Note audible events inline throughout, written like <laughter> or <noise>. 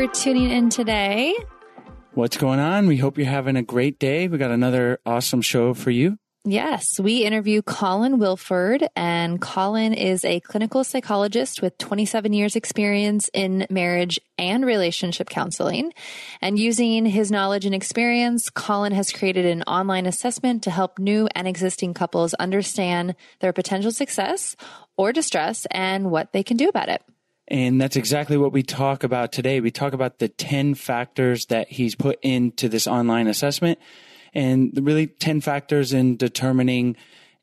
For tuning in today. What's going on? We hope you're having a great day. We got another awesome show for you. Yes, we interview Colin Wilford, and Colin is a clinical psychologist with 27 years experience in marriage and relationship counseling. And using his knowledge and experience, Colin has created an online assessment to help new and existing couples understand their potential success or distress and what they can do about it. And that's exactly what we talk about today. We talk about the 10 factors that he's put into this online assessment and really 10 factors in determining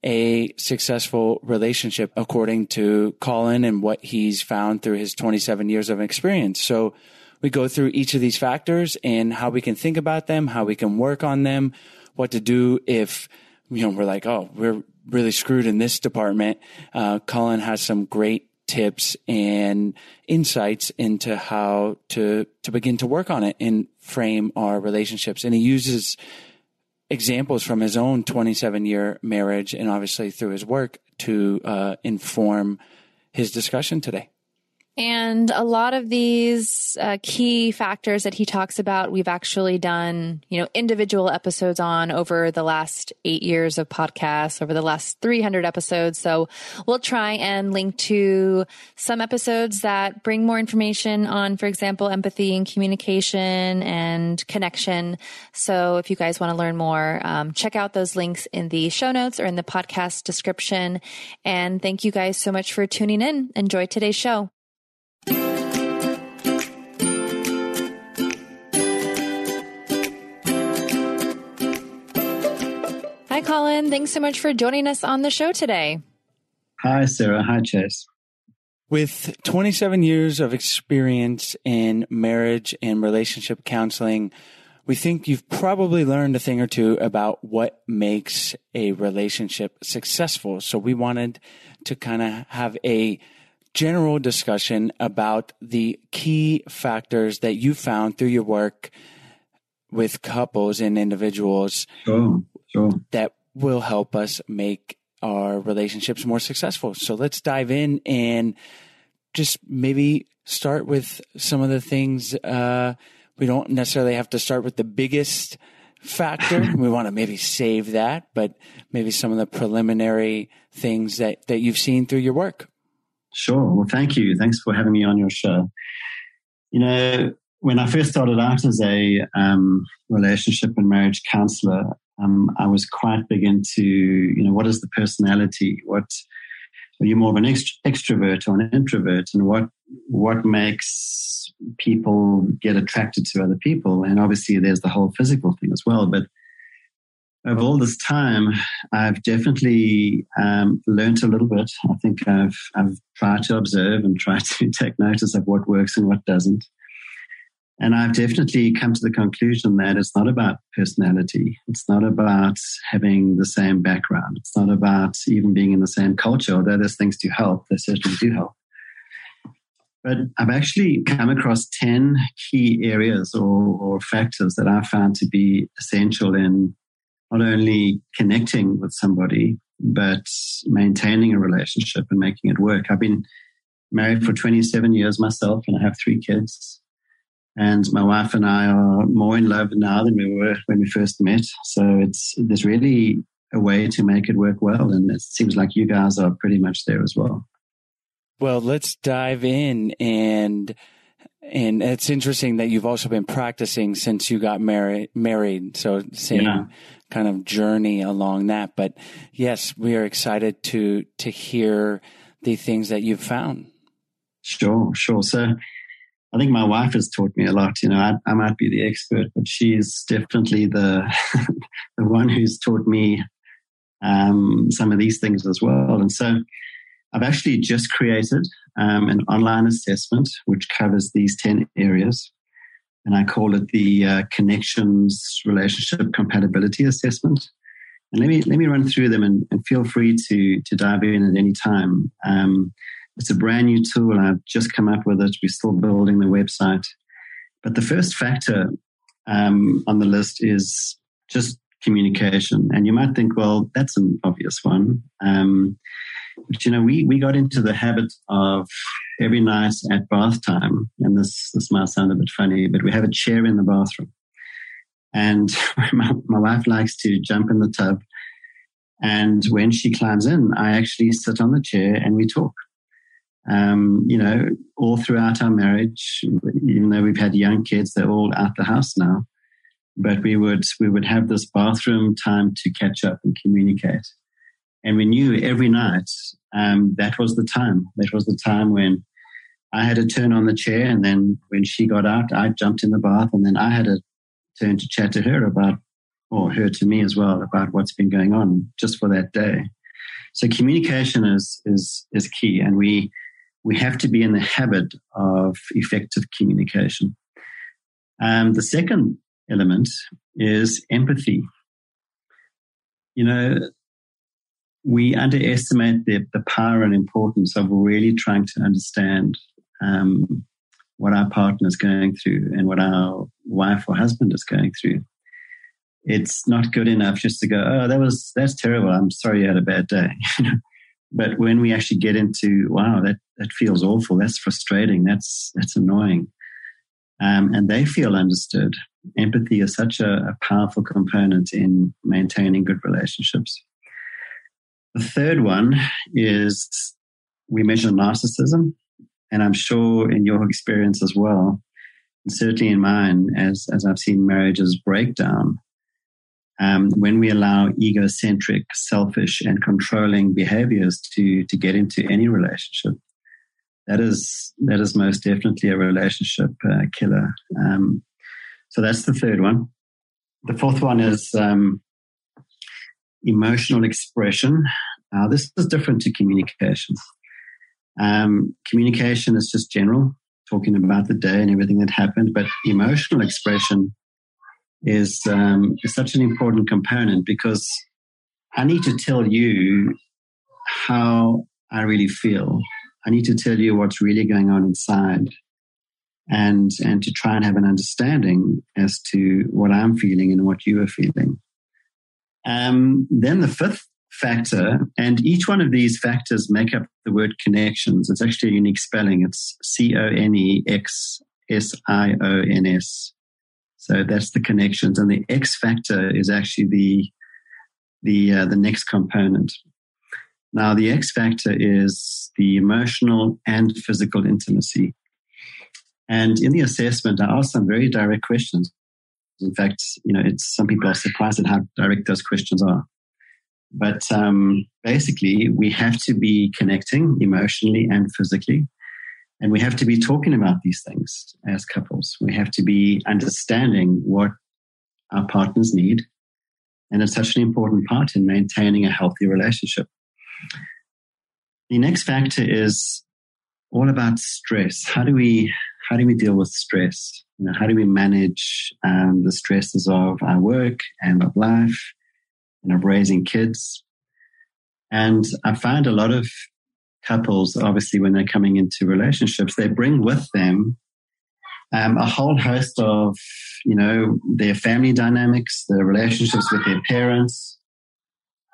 a successful relationship according to Colin and what he's found through his 27 years of experience. So we go through each of these factors and how we can think about them, how we can work on them, what to do if, you know, we're like, oh, we're really screwed in this department. Uh, Colin has some great tips and insights into how to, to begin to work on it and frame our relationships. And he uses examples from his own 27 year marriage and obviously through his work to uh, inform his discussion today. And a lot of these uh, key factors that he talks about, we've actually done, you know, individual episodes on over the last eight years of podcasts, over the last 300 episodes. So we'll try and link to some episodes that bring more information on, for example, empathy and communication and connection. So if you guys want to learn more, um, check out those links in the show notes or in the podcast description. And thank you guys so much for tuning in. Enjoy today's show. Hi, Colin. Thanks so much for joining us on the show today. Hi, Sarah. Hi, Chase. With 27 years of experience in marriage and relationship counseling, we think you've probably learned a thing or two about what makes a relationship successful. So we wanted to kind of have a general discussion about the key factors that you found through your work with couples and individuals Sure, sure. that will help us make our relationships more successful. So let's dive in and just maybe start with some of the things. Uh, we don't necessarily have to start with the biggest factor. <laughs> we want to maybe save that, but maybe some of the preliminary things that, that you've seen through your work. Sure. Well, thank you. Thanks for having me on your show. You know, when I first started out as a um, relationship and marriage counselor, um, I was quite big into, you know, what is the personality? What are you more of an ext- extrovert or an introvert? And what what makes people get attracted to other people? And obviously, there's the whole physical thing as well. But over all this time, I've definitely um, learned a little bit. I think I've I've tried to observe and try <laughs> to take notice of what works and what doesn't. And I've definitely come to the conclusion that it's not about personality. It's not about having the same background. It's not about even being in the same culture, although there's things to help. They certainly do help. But I've actually come across 10 key areas or, or factors that I found to be essential in not only connecting with somebody, but maintaining a relationship and making it work. I've been married for 27 years myself and I have three kids. And my wife and I are more in love now than we were when we first met. So it's there's really a way to make it work well. And it seems like you guys are pretty much there as well. Well, let's dive in and and it's interesting that you've also been practicing since you got married married. So same Yeah. kind of journey along that. But yes, we are excited to to hear the things that you've found. Sure, sure. So I think my wife has taught me a lot. You know, I, I might be the expert, but she's definitely the <laughs> the one who's taught me um, some of these things as well. And so I've actually just created um, an online assessment which covers these 10 areas. And I call it the uh, Connections Relationship Compatibility Assessment. And let me, let me run through them and, and feel free to, to dive in at any time. Um, it's a brand new tool. I've just come up with it. We're still building the website. But the first factor um, on the list is just communication. And you might think, well, that's an obvious one. Um, but you know, we, we got into the habit of every night at bath time, and this, this might sound a bit funny, but we have a chair in the bathroom. And <laughs> my, my wife likes to jump in the tub. And when she climbs in, I actually sit on the chair and we talk. Um, you know, all throughout our marriage, even though we've had young kids, they're all out the house now. But we would we would have this bathroom time to catch up and communicate. And we knew every night um, that was the time. That was the time when I had to turn on the chair, and then when she got out, I jumped in the bath, and then I had a turn to chat to her about, or her to me as well, about what's been going on just for that day. So communication is is is key, and we we have to be in the habit of effective communication. Um, the second element is empathy. You know, we underestimate the, the power and importance of really trying to understand um, what our partner is going through and what our wife or husband is going through. It's not good enough just to go, oh, that was that's terrible. I'm sorry you had a bad day. <laughs> But when we actually get into, wow, that, that feels awful. That's frustrating. That's, that's annoying. Um, and they feel understood. Empathy is such a, a powerful component in maintaining good relationships. The third one is we measure narcissism. And I'm sure in your experience as well, and certainly in mine, as, as I've seen marriages break down, um, when we allow egocentric, selfish, and controlling behaviors to, to get into any relationship, that is, that is most definitely a relationship uh, killer. Um, so that's the third one. The fourth one is um, emotional expression. Now, this is different to communication. Um, communication is just general, talking about the day and everything that happened, but emotional expression is, um, is such an important component because I need to tell you how I really feel. I need to tell you what's really going on inside and and to try and have an understanding as to what I'm feeling and what you are feeling. Um, then the fifth factor, and each one of these factors make up the word connections. It's actually a unique spelling. It's C O N E X S I O N S. So that's the connections, and the X factor is actually the the uh, the next component. Now, the X factor is the emotional and physical intimacy. And in the assessment, I asked some very direct questions. In fact, you know, it's some people are surprised at how direct those questions are. But um, basically, we have to be connecting emotionally and physically. And we have to be talking about these things as couples. We have to be understanding what our partners need. And it's such an important part in maintaining a healthy relationship. The next factor is all about stress. How do we how do we deal with stress? You know, how do we manage um, the stresses of our work and of life? and of raising kids. And I find a lot of couples, obviously, when they're coming into relationships, they bring with them um, a whole host of, you know, their family dynamics, their relationships with their parents.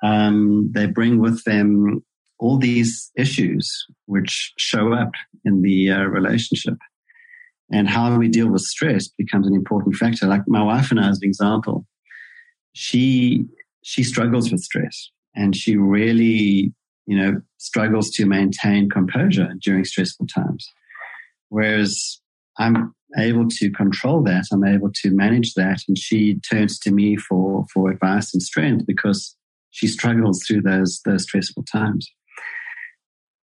Um, they bring with them all these issues which show up in the uh, relationship. And how we deal with stress becomes an important factor. Like my wife and I, as an example, she she struggles with stress and she really, you know, struggles to maintain composure during stressful times. Whereas I'm able to control that, I'm able to manage that, and she turns to me for for advice and strength because she struggles through those those stressful times.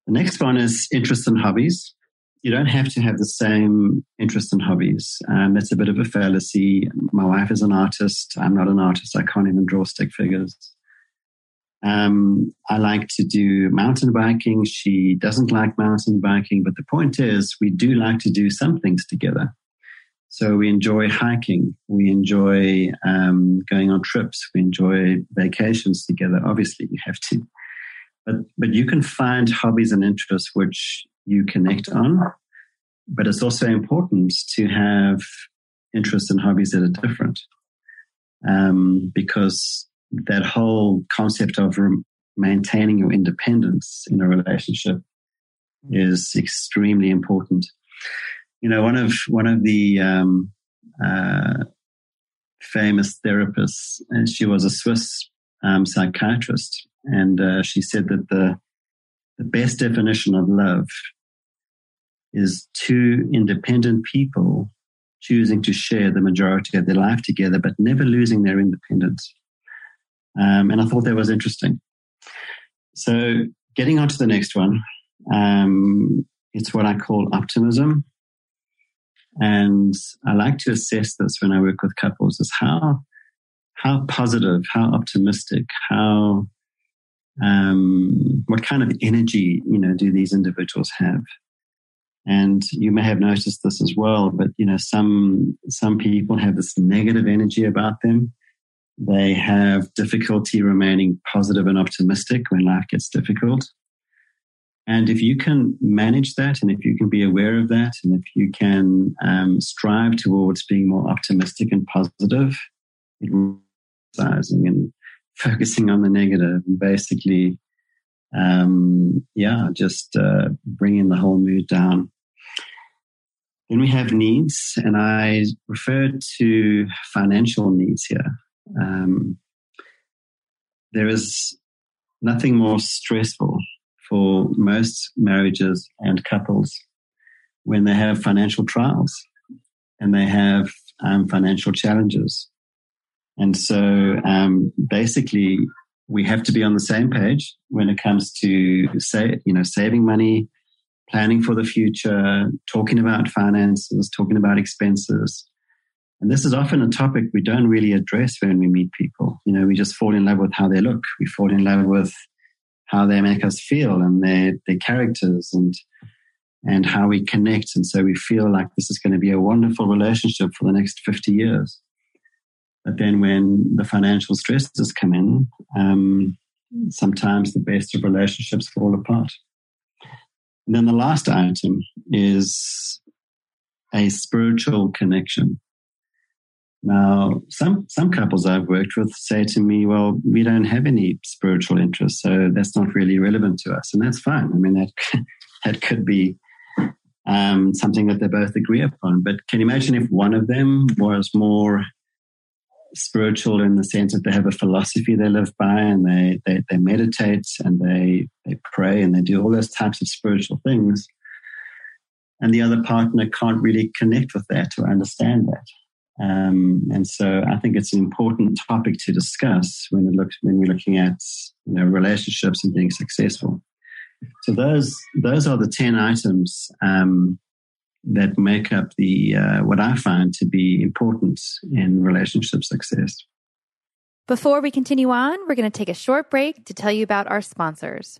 The next one is interests and hobbies you don't have to have the same interests and hobbies. Um, it's a bit of a fallacy. My wife is an artist. I'm not an artist. I can't even draw stick figures. Um, I like to do mountain biking. She doesn't like mountain biking, but the point is, we do like to do some things together. So we enjoy hiking. We enjoy um, going on trips. We enjoy vacations together. Obviously, you have to, but but you can find hobbies and interests which you connect on. But it's also important to have interests and hobbies that are different. Um, because that whole concept of rem- maintaining your independence in a relationship is extremely important. You know, one of one of the um, uh, famous therapists, and she was a Swiss um, psychiatrist, and uh, she said that the the best definition of love is two independent people choosing to share the majority of their life together, but never losing their independence. Um, and I thought that was interesting. So, getting on to the next one, um, it's what I call optimism. And I like to assess this when I work with couples is how, how positive, how optimistic, how, um, what kind of energy, you know, do these individuals have? And you may have noticed this as well, but you know, some some people have this negative energy about them. They have difficulty remaining positive and optimistic when life gets difficult. And if you can manage that, and if you can be aware of that, and if you can um, strive towards being more optimistic and positive, and <laughs> focusing on the negative, and basically um, yeah, just uh, bringing the whole mood down. Then we have needs, and I refer to financial needs here. Um, there is nothing more stressful for most marriages and couples when they have financial trials and they have um, financial challenges. And so um, basically, we have to be on the same page when it comes to say, you know, saving money, planning for the future, talking about finances, talking about expenses. And this is often a topic we don't really address when we meet people. You know, we just fall in love with how they look. We fall in love with how they make us feel and their, their characters and, and how we connect. And so we feel like this is going to be a wonderful relationship for the next 50 years. But then when the financial stresses come in, um, sometimes the best of relationships fall apart. And then the last item is a spiritual connection. Now, some, some couples I've worked with say to me, well, we don't have any spiritual interests, so that's not really relevant to us. And that's fine. I mean, that, <laughs> that could be um, something that they both agree upon. But can you imagine if one of them was more spiritual in the sense that they have a philosophy they live by and they, they, they meditate and they, they pray and they do all those types of spiritual things. And the other partner can't really connect with that or understand that. Um, and so I think it's an important topic to discuss when, it looks, when we're looking at you know, relationships and being successful. So those those are the ten items um, that make up the uh, what I find to be important in relationship success. Before we continue on, we're going to take a short break to tell you about our sponsors.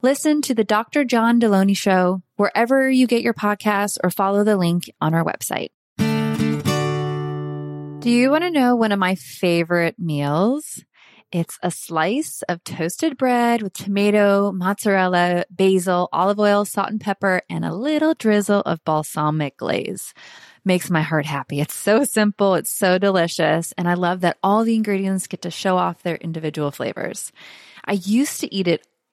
Listen to the Dr. John Delony Show wherever you get your podcasts or follow the link on our website. Do you want to know one of my favorite meals? It's a slice of toasted bread with tomato, mozzarella, basil, olive oil, salt and pepper, and a little drizzle of balsamic glaze. Makes my heart happy. It's so simple. It's so delicious. And I love that all the ingredients get to show off their individual flavors. I used to eat it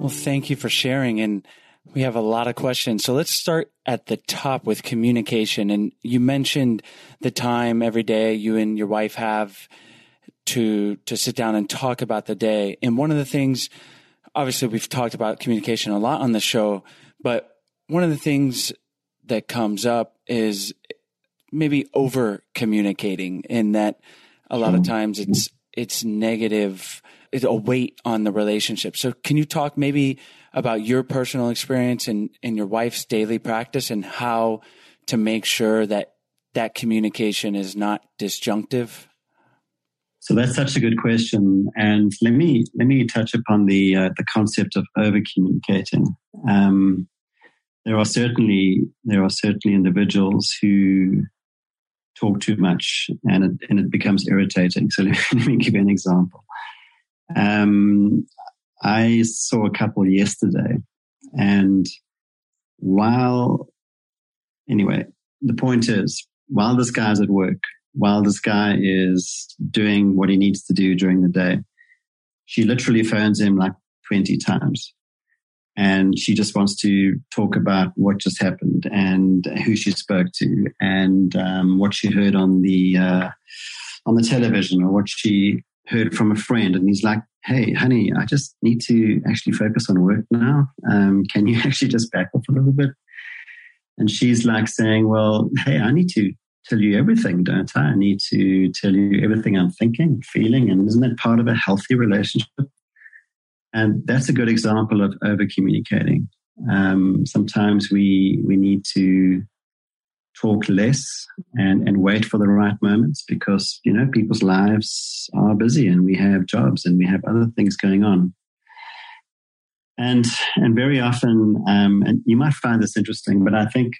Well, thank you for sharing. And we have a lot of questions. So let's start at the top with communication. And you mentioned the time every day you and your wife have to to sit down and talk about the day. And one of the things obviously we've talked about communication a lot on the show, but one of the things that comes up is maybe over communicating in that a lot of times it's it's negative a weight on the relationship. So can you talk maybe about your personal experience and, and your wife's daily practice and how to make sure that that communication is not disjunctive? So that's such a good question, and let me let me touch upon the uh, the concept of over communicating. Um, there are certainly there are certainly individuals who talk too much, and it, and it becomes irritating. So let <laughs> me, let me give you an example. Um, I saw a couple yesterday, and while anyway, the point is, while this guy's at work, while this guy is doing what he needs to do during the day, she literally phones him like 20 times. And she just wants to talk about what just happened and who she spoke to and um, what she heard on the uh, on the television or what she heard from a friend. And he's like, "Hey, honey, I just need to actually focus on work now. Um, can you <laughs> actually just back off a little bit?" And she's like saying, "Well, hey, I need to tell you everything, don't I? I need to tell you everything I'm thinking, feeling, and isn't that part of a healthy relationship? And that's a good example of over communicating. Um, sometimes we we need to talk less and, and wait for the right moments because you know people's lives are busy and we have jobs and we have other things going on. And and very often, um, and you might find this interesting, but I think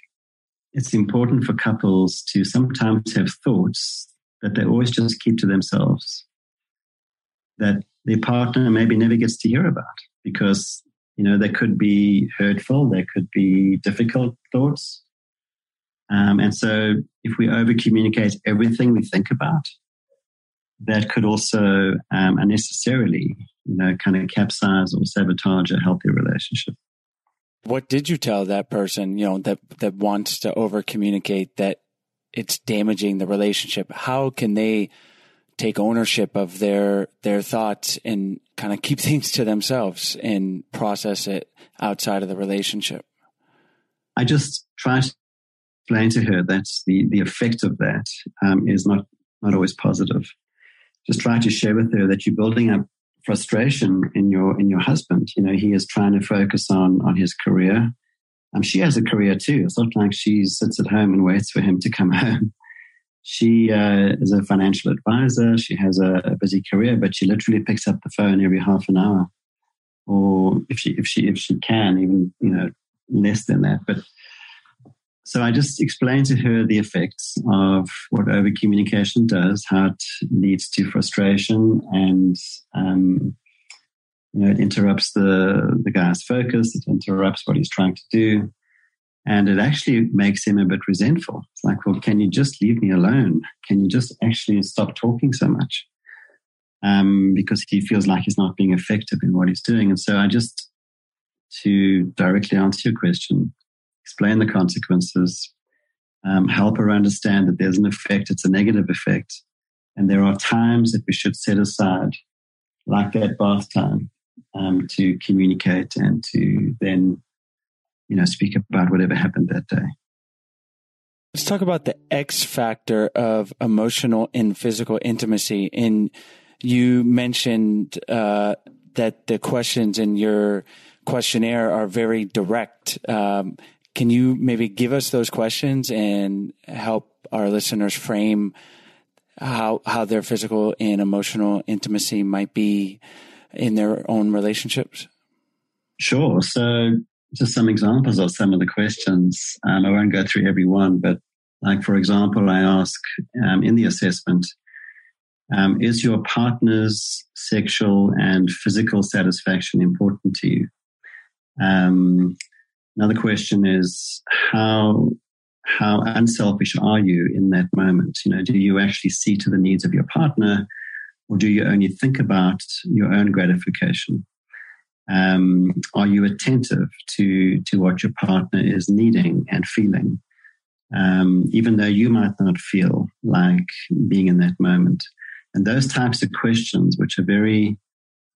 it's important for couples to sometimes have thoughts that they always just keep to themselves, that their partner maybe never gets to hear about because, you know, they could be hurtful, they could be difficult thoughts. Um, and so if we over communicate everything we think about, that could also um, unnecessarily, you know, kind of capsize or sabotage a healthy relationship. What did you tell that person, you know, that, that wants to over communicate that it's damaging the relationship? How can they take ownership of their, their thoughts and kind of keep <laughs> things to themselves and process it outside of the relationship? I just try to explain to her that the, the effect of that um, is not, not always positive. Just try to share with her that you're building up frustration in your in your husband. You know, he is trying to focus on on his career. Um, she has a career too. It's not like she sits at home and waits for him to come <laughs> home. She uh, is a financial advisor. She has a, a, busy career, but she literally picks up the phone every half an hour, or if she if she if she can, even you know less than that. But so I just explained to her the effects of what overcommunication does, how it leads to frustration, and um, you know it interrupts the the guy's focus. It interrupts what he's trying to do, and it actually makes him a bit resentful. It's like, well, can you just leave me alone? Can you just actually stop talking so much? Um, because he feels like he's not being effective in what he's doing, and so I just to directly answer your question explain the consequences, um, help her understand that there's an effect, it's a negative effect. And there are times that we should set aside, like that bath time, um, to communicate and to then, you know, speak about whatever happened that day. Let's talk about the X factor of emotional and physical intimacy. And you mentioned uh, that the questions in your questionnaire are very direct. Um, can you maybe give us those questions and help our listeners frame how how their physical and emotional intimacy might be in their own relationships? Sure. So just some examples of some of the questions. Um, I won't go through every one, but like, for example, I ask um, in the assessment, um, is your partner's sexual and physical satisfaction important to you? Um, another question is how how unselfish are you in that moment? You know, do you actually see to the needs of your partner, or do you only think about your own gratification? Um, are you attentive to to what your partner is needing and feeling, um, even though you might not feel like being in that moment? And those types of questions, which are very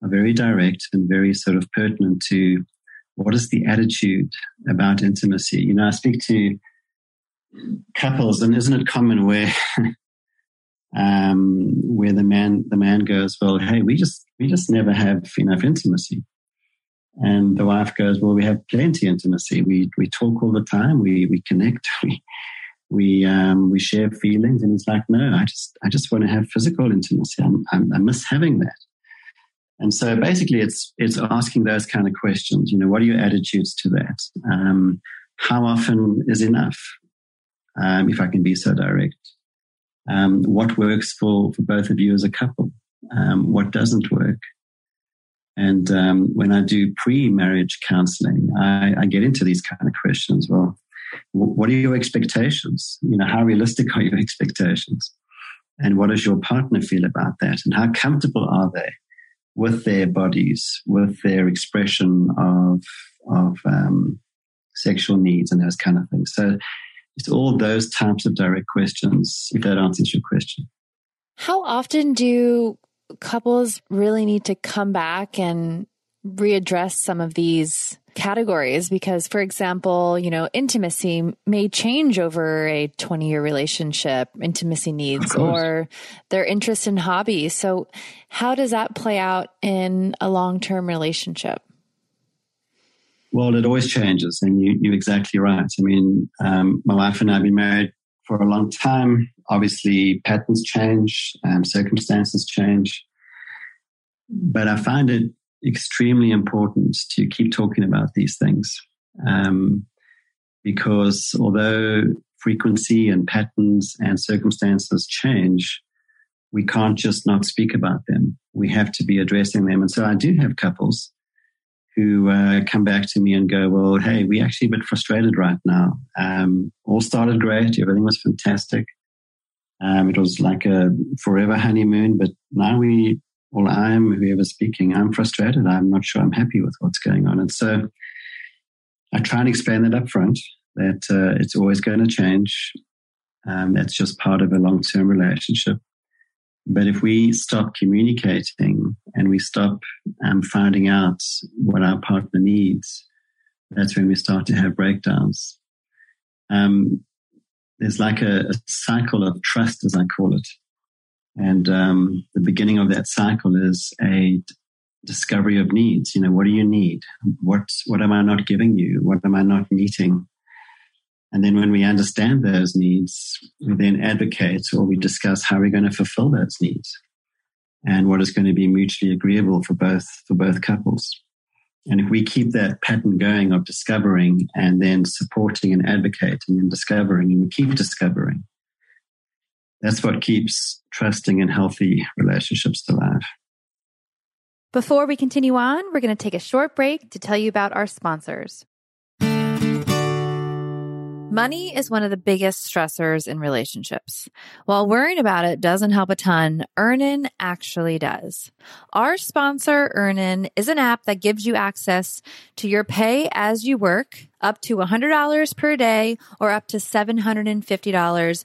are very direct and very sort of pertinent to what is the attitude about intimacy. You know, I speak to couples, and isn't it common where <laughs> um, where the man the man goes, well, hey, we just we just never have enough intimacy. And the wife goes, well, we have plenty intimacy. We we talk all the time. We we connect. <laughs> We we um, we share feelings. And it's like, no, I just I just want to have physical intimacy. I'm, I'm, I miss having that. And so basically, it's it's asking those kind of questions. You know, what are your attitudes to that? Um, how often is enough? Um, if I can be so direct, um, what works for for both of you as a couple? Um, what doesn't work? And um, when I do pre-marriage counseling, I, I, get into these kind of questions. Well, what are your expectations? You know, how realistic are your <laughs> expectations? And what does your partner feel about that? And how comfortable are they with their bodies, with their expression of of um, sexual needs and those kind of things? So it's all those types of direct questions. If that answers your question. How often do couples really need to come back and readdress some of these categories because for example you know intimacy may change over a 20 year relationship intimacy needs or their interest in hobbies. So how does that play out in a long-term relationship? Well it always changes and you, you're exactly right. I mean um, my wife and i have been married for a long time. Obviously patterns change um, circumstances change. But i find it extremely important to keep talking about these things. Um, because although frequency and patterns and circumstances change, we can't just not speak about them. We have to be addressing them. And so I do have couples who uh, come back to me and go, Well, hey, we actually a bit frustrated right now. Um, all started great, everything was fantastic. Um, it was like a forever honeymoon, but now we well, I'm whoever's speaking, I'm frustrated. I'm not sure I'm happy with what's going on. And so I try and explain that up front that uh, it's always going to change. Um, that's just part of a long term relationship. But if we stop communicating and we stop um, finding out what our partner needs, that's when we start to have breakdowns. Um, there's like a, a cycle of trust, as I call it. And um, the beginning of that cycle is a discovery of needs. You know, what do you need? What what am I not giving you? What am I not meeting? And then when we understand those needs, we then advocate or we discuss how we're going to fulfill those needs and what is going to be mutually agreeable for both for both couples. And if we keep that pattern going of discovering and then supporting and advocating and discovering and we keep discovering, that's what keeps trusting and healthy relationships alive. Before we continue on, we're going to take a short break to tell you about our sponsors. Money is one of the biggest stressors in relationships. While worrying about it doesn't help a ton, Earnin actually does. Our sponsor, Earnin, is an app that gives you access to your pay as you work, up to $100 per day or up to $750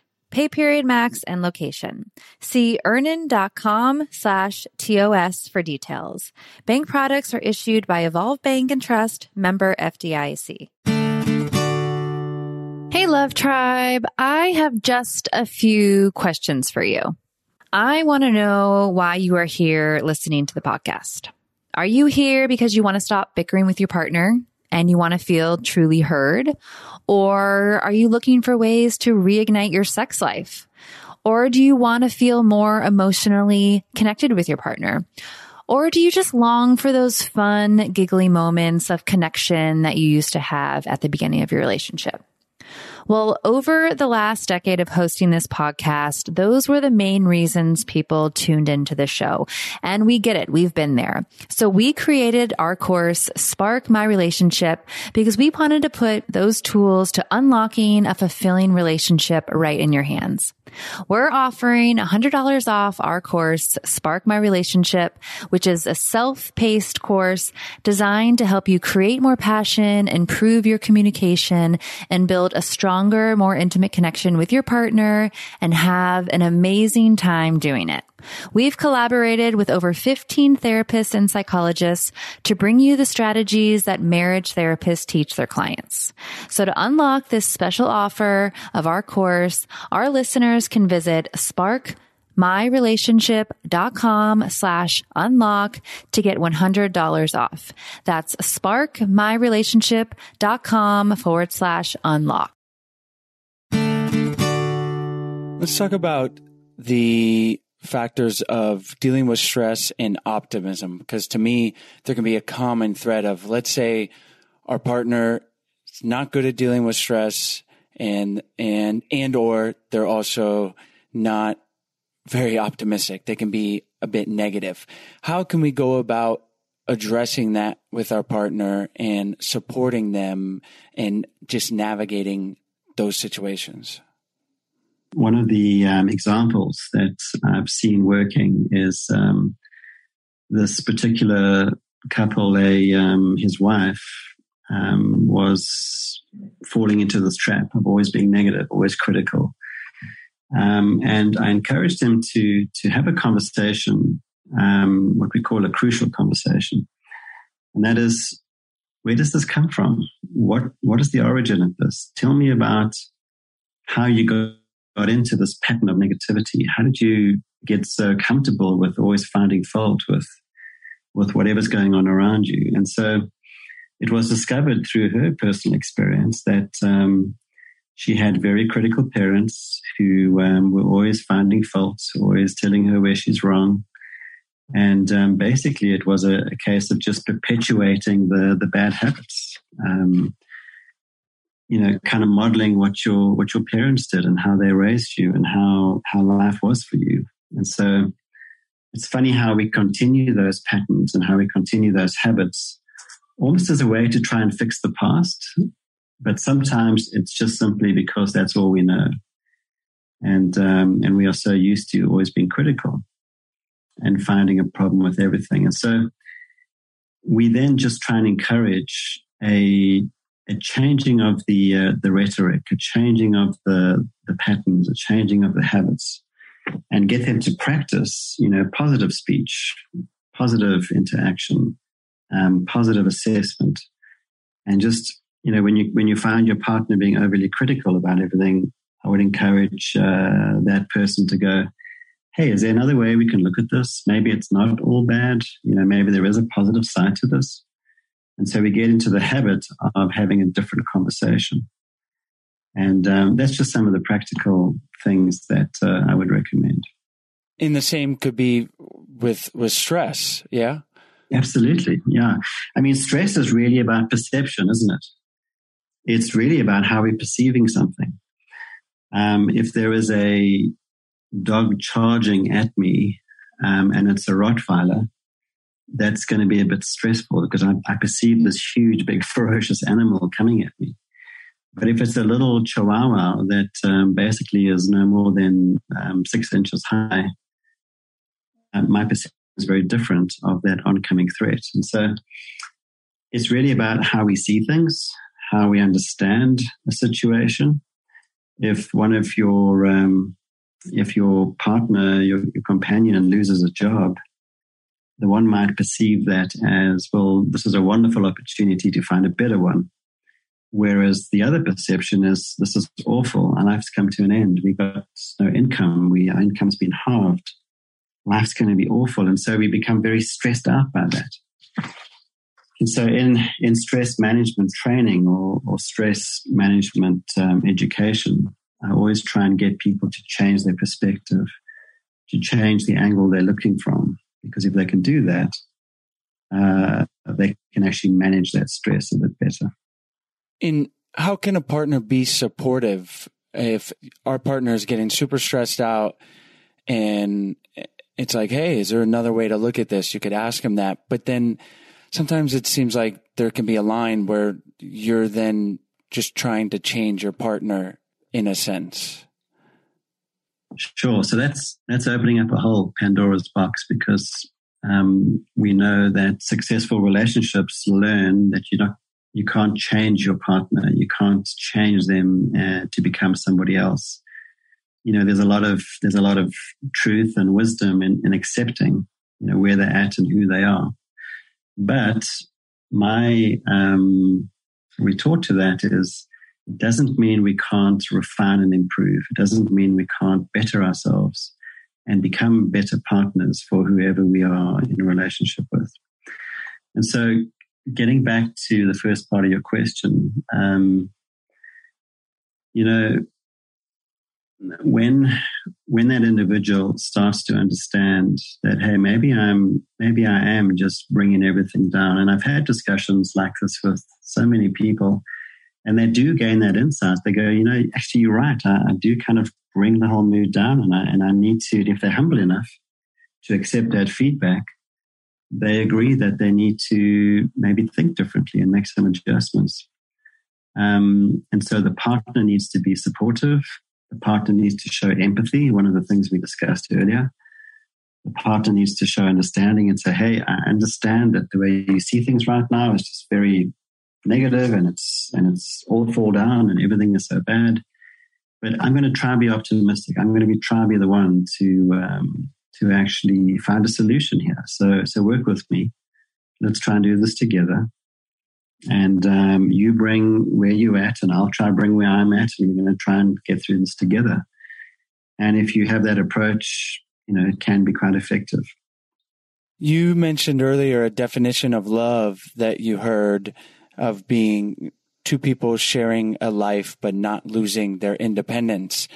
pay period max, and location. See earnin.com slash TOS for details. Bank products are issued by Evolve Bank and Trust, member FDIC. Hey, Love Tribe. I have just a few questions for you. I want to know why you are here listening to the podcast. Are you here because you want to stop bickering with your partner and you want to feel truly heard? Or are you looking for ways to reignite your sex life? Or do you want to feel more emotionally connected with your partner? Or do you just long for those fun, giggly moments of connection that you used to have at the beginning of your relationship? Well, over the last decade of hosting this podcast, those were the main reasons people tuned into the show. And we get it. We've been there. So we created our course, Spark My Relationship, because we wanted to put those tools to unlocking a fulfilling relationship right in your hands. We're offering $100 off our course, Spark My Relationship, which is a self-paced course designed to help you create more passion, improve your communication, and build a stronger, more intimate connection with your partner and have an amazing time doing it. We've collaborated with over 15 therapists and psychologists to bring you the strategies that marriage therapists teach their clients. So to unlock this special offer of our course, our listeners can visit Spark myrelationship.com slash unlock to get $100 off. That's sparkmyrelationship.com forward slash unlock. Let's talk about the factors of dealing with stress and optimism because to me there can be a common thread of let's say our partner is not good at dealing with stress and and and or they're also not very optimistic. They can be a bit negative. How can we go about addressing that with our partner and supporting them and just navigating those situations one of the um, examples that I've seen working is um, this particular couple. A um, his wife um, was falling into this trap of always being negative, always critical, um, and I encouraged him to to have a conversation, um, what we call a crucial conversation, and that is, where does this come from? What what is the origin of this? Tell me about how you go got into this pattern of negativity? How did you get so comfortable with always finding fault with with whatever's going on around you? And so it was discovered through her personal experience that um, she had very critical parents who um, were always finding faults, always telling her where she's wrong. And um, basically, it was a, a, case of just perpetuating the the bad habits. You know, kind of modeling what your what your parents did and how they raised you and how how life was for you. And so it's funny how we continue those patterns and how we continue those habits almost as a way to try and fix the past. But sometimes it's just simply because that's all we know. And, um, and we are so used to always being critical and finding a problem with everything. And so we then just try and encourage a a changing of the uh, the rhetoric, a changing of the the patterns, a changing of the habits, and get them to practice, you know, positive speech, positive interaction, um, positive assessment, and just you know when you when you find your partner being overly critical about everything, I would encourage uh, that person to go. Hey, is there another way we can look at this? Maybe it's not all bad. You know, maybe there is a positive side to this And so we get into the habit of having a different conversation. And um, that's just some of the practical things that uh, I would recommend. In the same could be with with stress, yeah. Absolutely, yeah. I mean, stress is really about perception, isn't it? It's really about how we're perceiving something. Um, if there is a dog charging at me um, and it's a Rottweiler, that's going to be a bit stressful because I, I, perceive this huge, big, <laughs> ferocious animal coming at me. But if it's a little chihuahua that um, basically is no more than um, six inches high, uh, my perception is very different of that oncoming threat. And so it's really about how we see things, how we understand a situation. If one of your um, if your partner, your, your companion loses a job, the one might perceive that as, well, this is a wonderful opportunity to find a better one. Whereas the other perception is, this is awful. Our life's come to an end. We've got no income. We, our income's been halved. Life's going to be awful. And so we become very stressed out by that. And so in, in stress management training or, or stress management um, education, I always try and get people to change their perspective, to change the angle they're looking from. Because if they can do that, uh, they can actually manage that stress a bit better. In how can a partner be supportive if our partner is getting super stressed out and it's like, hey, is there another way to look at this? You could ask him that. But then sometimes it seems like there can be a line where you're then just trying to change your partner in a sense. Sure. So that's that's opening up a whole Pandora's box because um, we know that successful relationships learn that you not you can't change your partner. You can't change them uh, to become somebody else. You know, there's a lot of there's a lot of truth and wisdom in, in accepting you know where they're at and who they are. But my um, retort to that is it doesn't mean we can't refine and improve. It doesn't mean we can't better ourselves and become better partners for whoever we are in a relationship with. And so, getting back to the first part of your question, um, you know, when when that individual starts to understand that, hey, maybe I'm maybe I am just bringing everything down, and I've had discussions like this with so many people and they do gain that insight. They go, you know, actually, you're right. I, I, do kind of bring the whole mood down, and I and I need to, if they're humble enough to accept that feedback, they agree that they need to maybe think differently and make some adjustments. Um, and so the partner needs to be supportive. The partner needs to show empathy. One of the things we discussed earlier. The partner needs to show understanding and say, "Hey, I understand that the way you see things right now is just very negative and it's and it's all fall down and everything is so bad. But I'm going to try be optimistic. I'm going to be try be the one to um, to actually find a solution here. So so work with me. Let's try and do this together. And um, you bring where you at, and I'll try bring where I'm at, and we're going to try and get through this together. And if you have that approach, you know, it can be quite effective. You mentioned earlier a definition of love that you heard of being two people sharing a life but not losing their independence.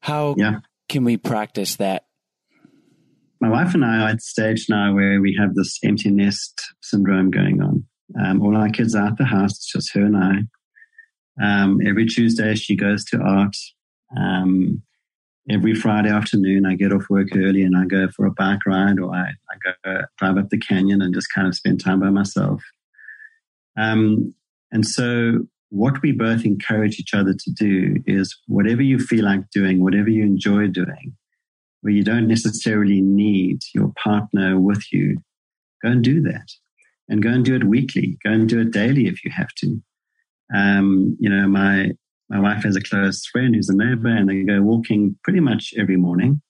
How yeah. can we practice that? My wife and I are at the stage now where we have this empty nest syndrome going on. Um, all our kids are at the house, it's just her and I. Um, every Tuesday, she goes to art. Um, every Friday afternoon, I get off work early and I go for a bike ride or I, I go drive up the canyon and just kind of spend time by myself. Um, and so, what we both encourage each other to do is whatever you feel like doing, whatever you enjoy doing, where you don't necessarily need your partner with you, go and do that. And go and do it weekly. Go and do it daily if you have to. Um, you know, my my wife has a close friend who's a neighbor, and they go walking pretty much every morning.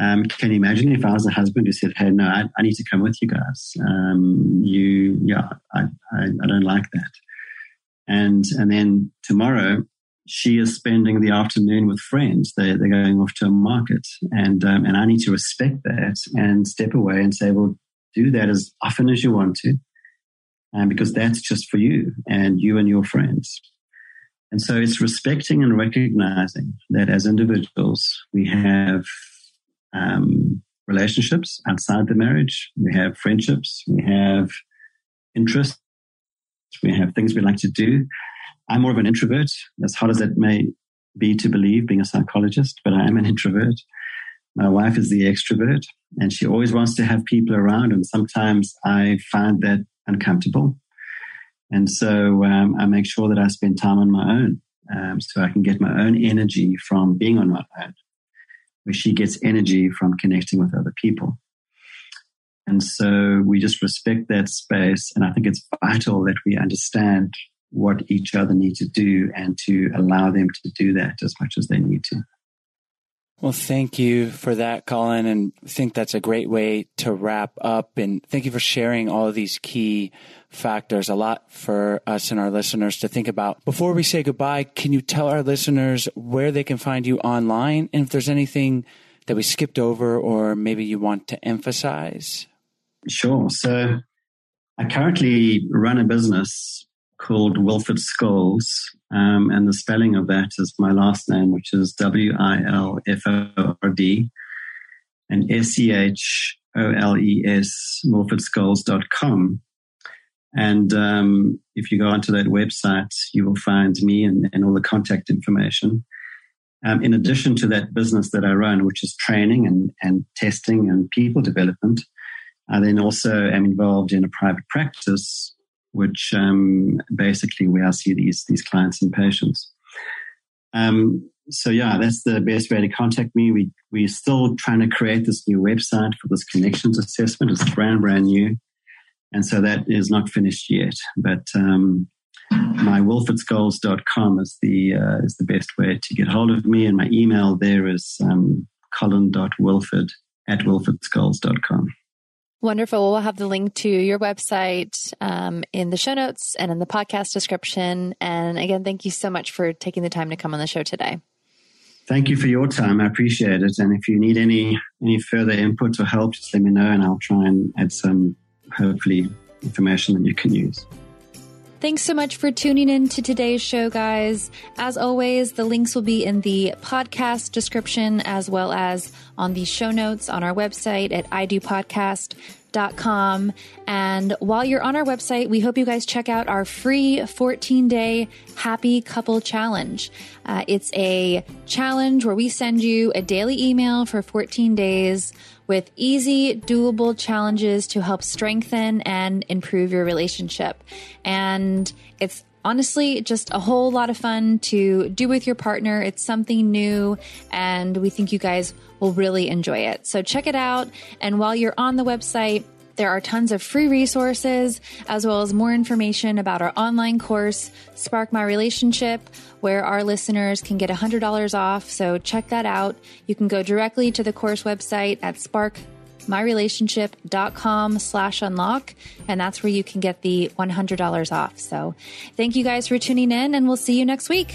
Um, can you imagine if I was a husband who said, "Hey, no, I, I need to come with you guys. Um, you, yeah, I, I, I, don't like that." And and then tomorrow, she is spending the afternoon with friends. They they're going off to a market, and um, and I need to respect that and step away and say, "Well, do that as often as you want to." and because that's just for you and you and your friends. And so it's respecting and recognizing that as individuals, we have um, relationships outside the marriage, we have friendships, we have interests, we have things we like to do. I'm more of an introvert, as hard as it may be to believe being a psychologist, but I am an <laughs> introvert. My wife is the extrovert, and she always wants to have people around, and sometimes I find that uncomfortable. And so um, I make sure that I spend time on my own um, so I can get my own energy from being on my own, where she gets energy from connecting with other people. And so we just respect that space. And I think it's vital that we understand what each other need to do and to allow them to do that as much as they need to. Well, thank you for that, Colin. And I think that's a great way to wrap up. And thank you for sharing all of these key factors, a lot for us and our listeners to think about. Before we say goodbye, can you tell our listeners where they can find you online and if there's anything that we skipped over or maybe you want to emphasize? Sure. So I currently run a business called Wilford Scholes, um, and the spelling of that is my last name, which is W I L F O R D, and S E H O L E S, wilfordscholes.com. And um, if you go onto that website, you will find me and, and all the contact information. Um, in addition to that business that I run, which is training and, and testing and people development, I then also am involved in a private practice which um, basically where I see these these clients and patients. Um, so yeah, that's the best way to contact me. We we're still trying to create this new website for this connections assessment. It's brand brand new, and so that is not finished yet. But um, my wilfordscholes.com is the uh, is the best way to get hold of me, and my email there is um, colin.wilford at wilfordscholes.com. Wonderful. We'll have the link to your website um, in the show notes and in the podcast description. And again, thank you so much for taking the time to come on the show today. Thank you for your time. I appreciate it. And if you need any any further input or help, just let me know, and I'll try and add some hopefully information that you can use. Thanks so much for tuning in to today's show, guys. As always, the links will be in the podcast description as well as on the show notes on our website at idopodcast.com. And while you're on our website, we hope you guys check out our free 14 day happy couple challenge. Uh, it's a challenge where we send you a daily email for 14 days with easy, doable challenges to help strengthen and improve your relationship. And it's honestly just a whole lot of fun to do with your partner. It's something new, and we think you guys will really enjoy it. So check it out. And while you're on the website, there are tons of free resources as well as more information about our online course, Spark My Relationship, where our listeners can get $100 off. So check that out. You can go directly to the course website at sparkmyrelationship.com slash unlock. And that's where you can get the $100 off. So thank you guys for tuning in and we'll see you next week.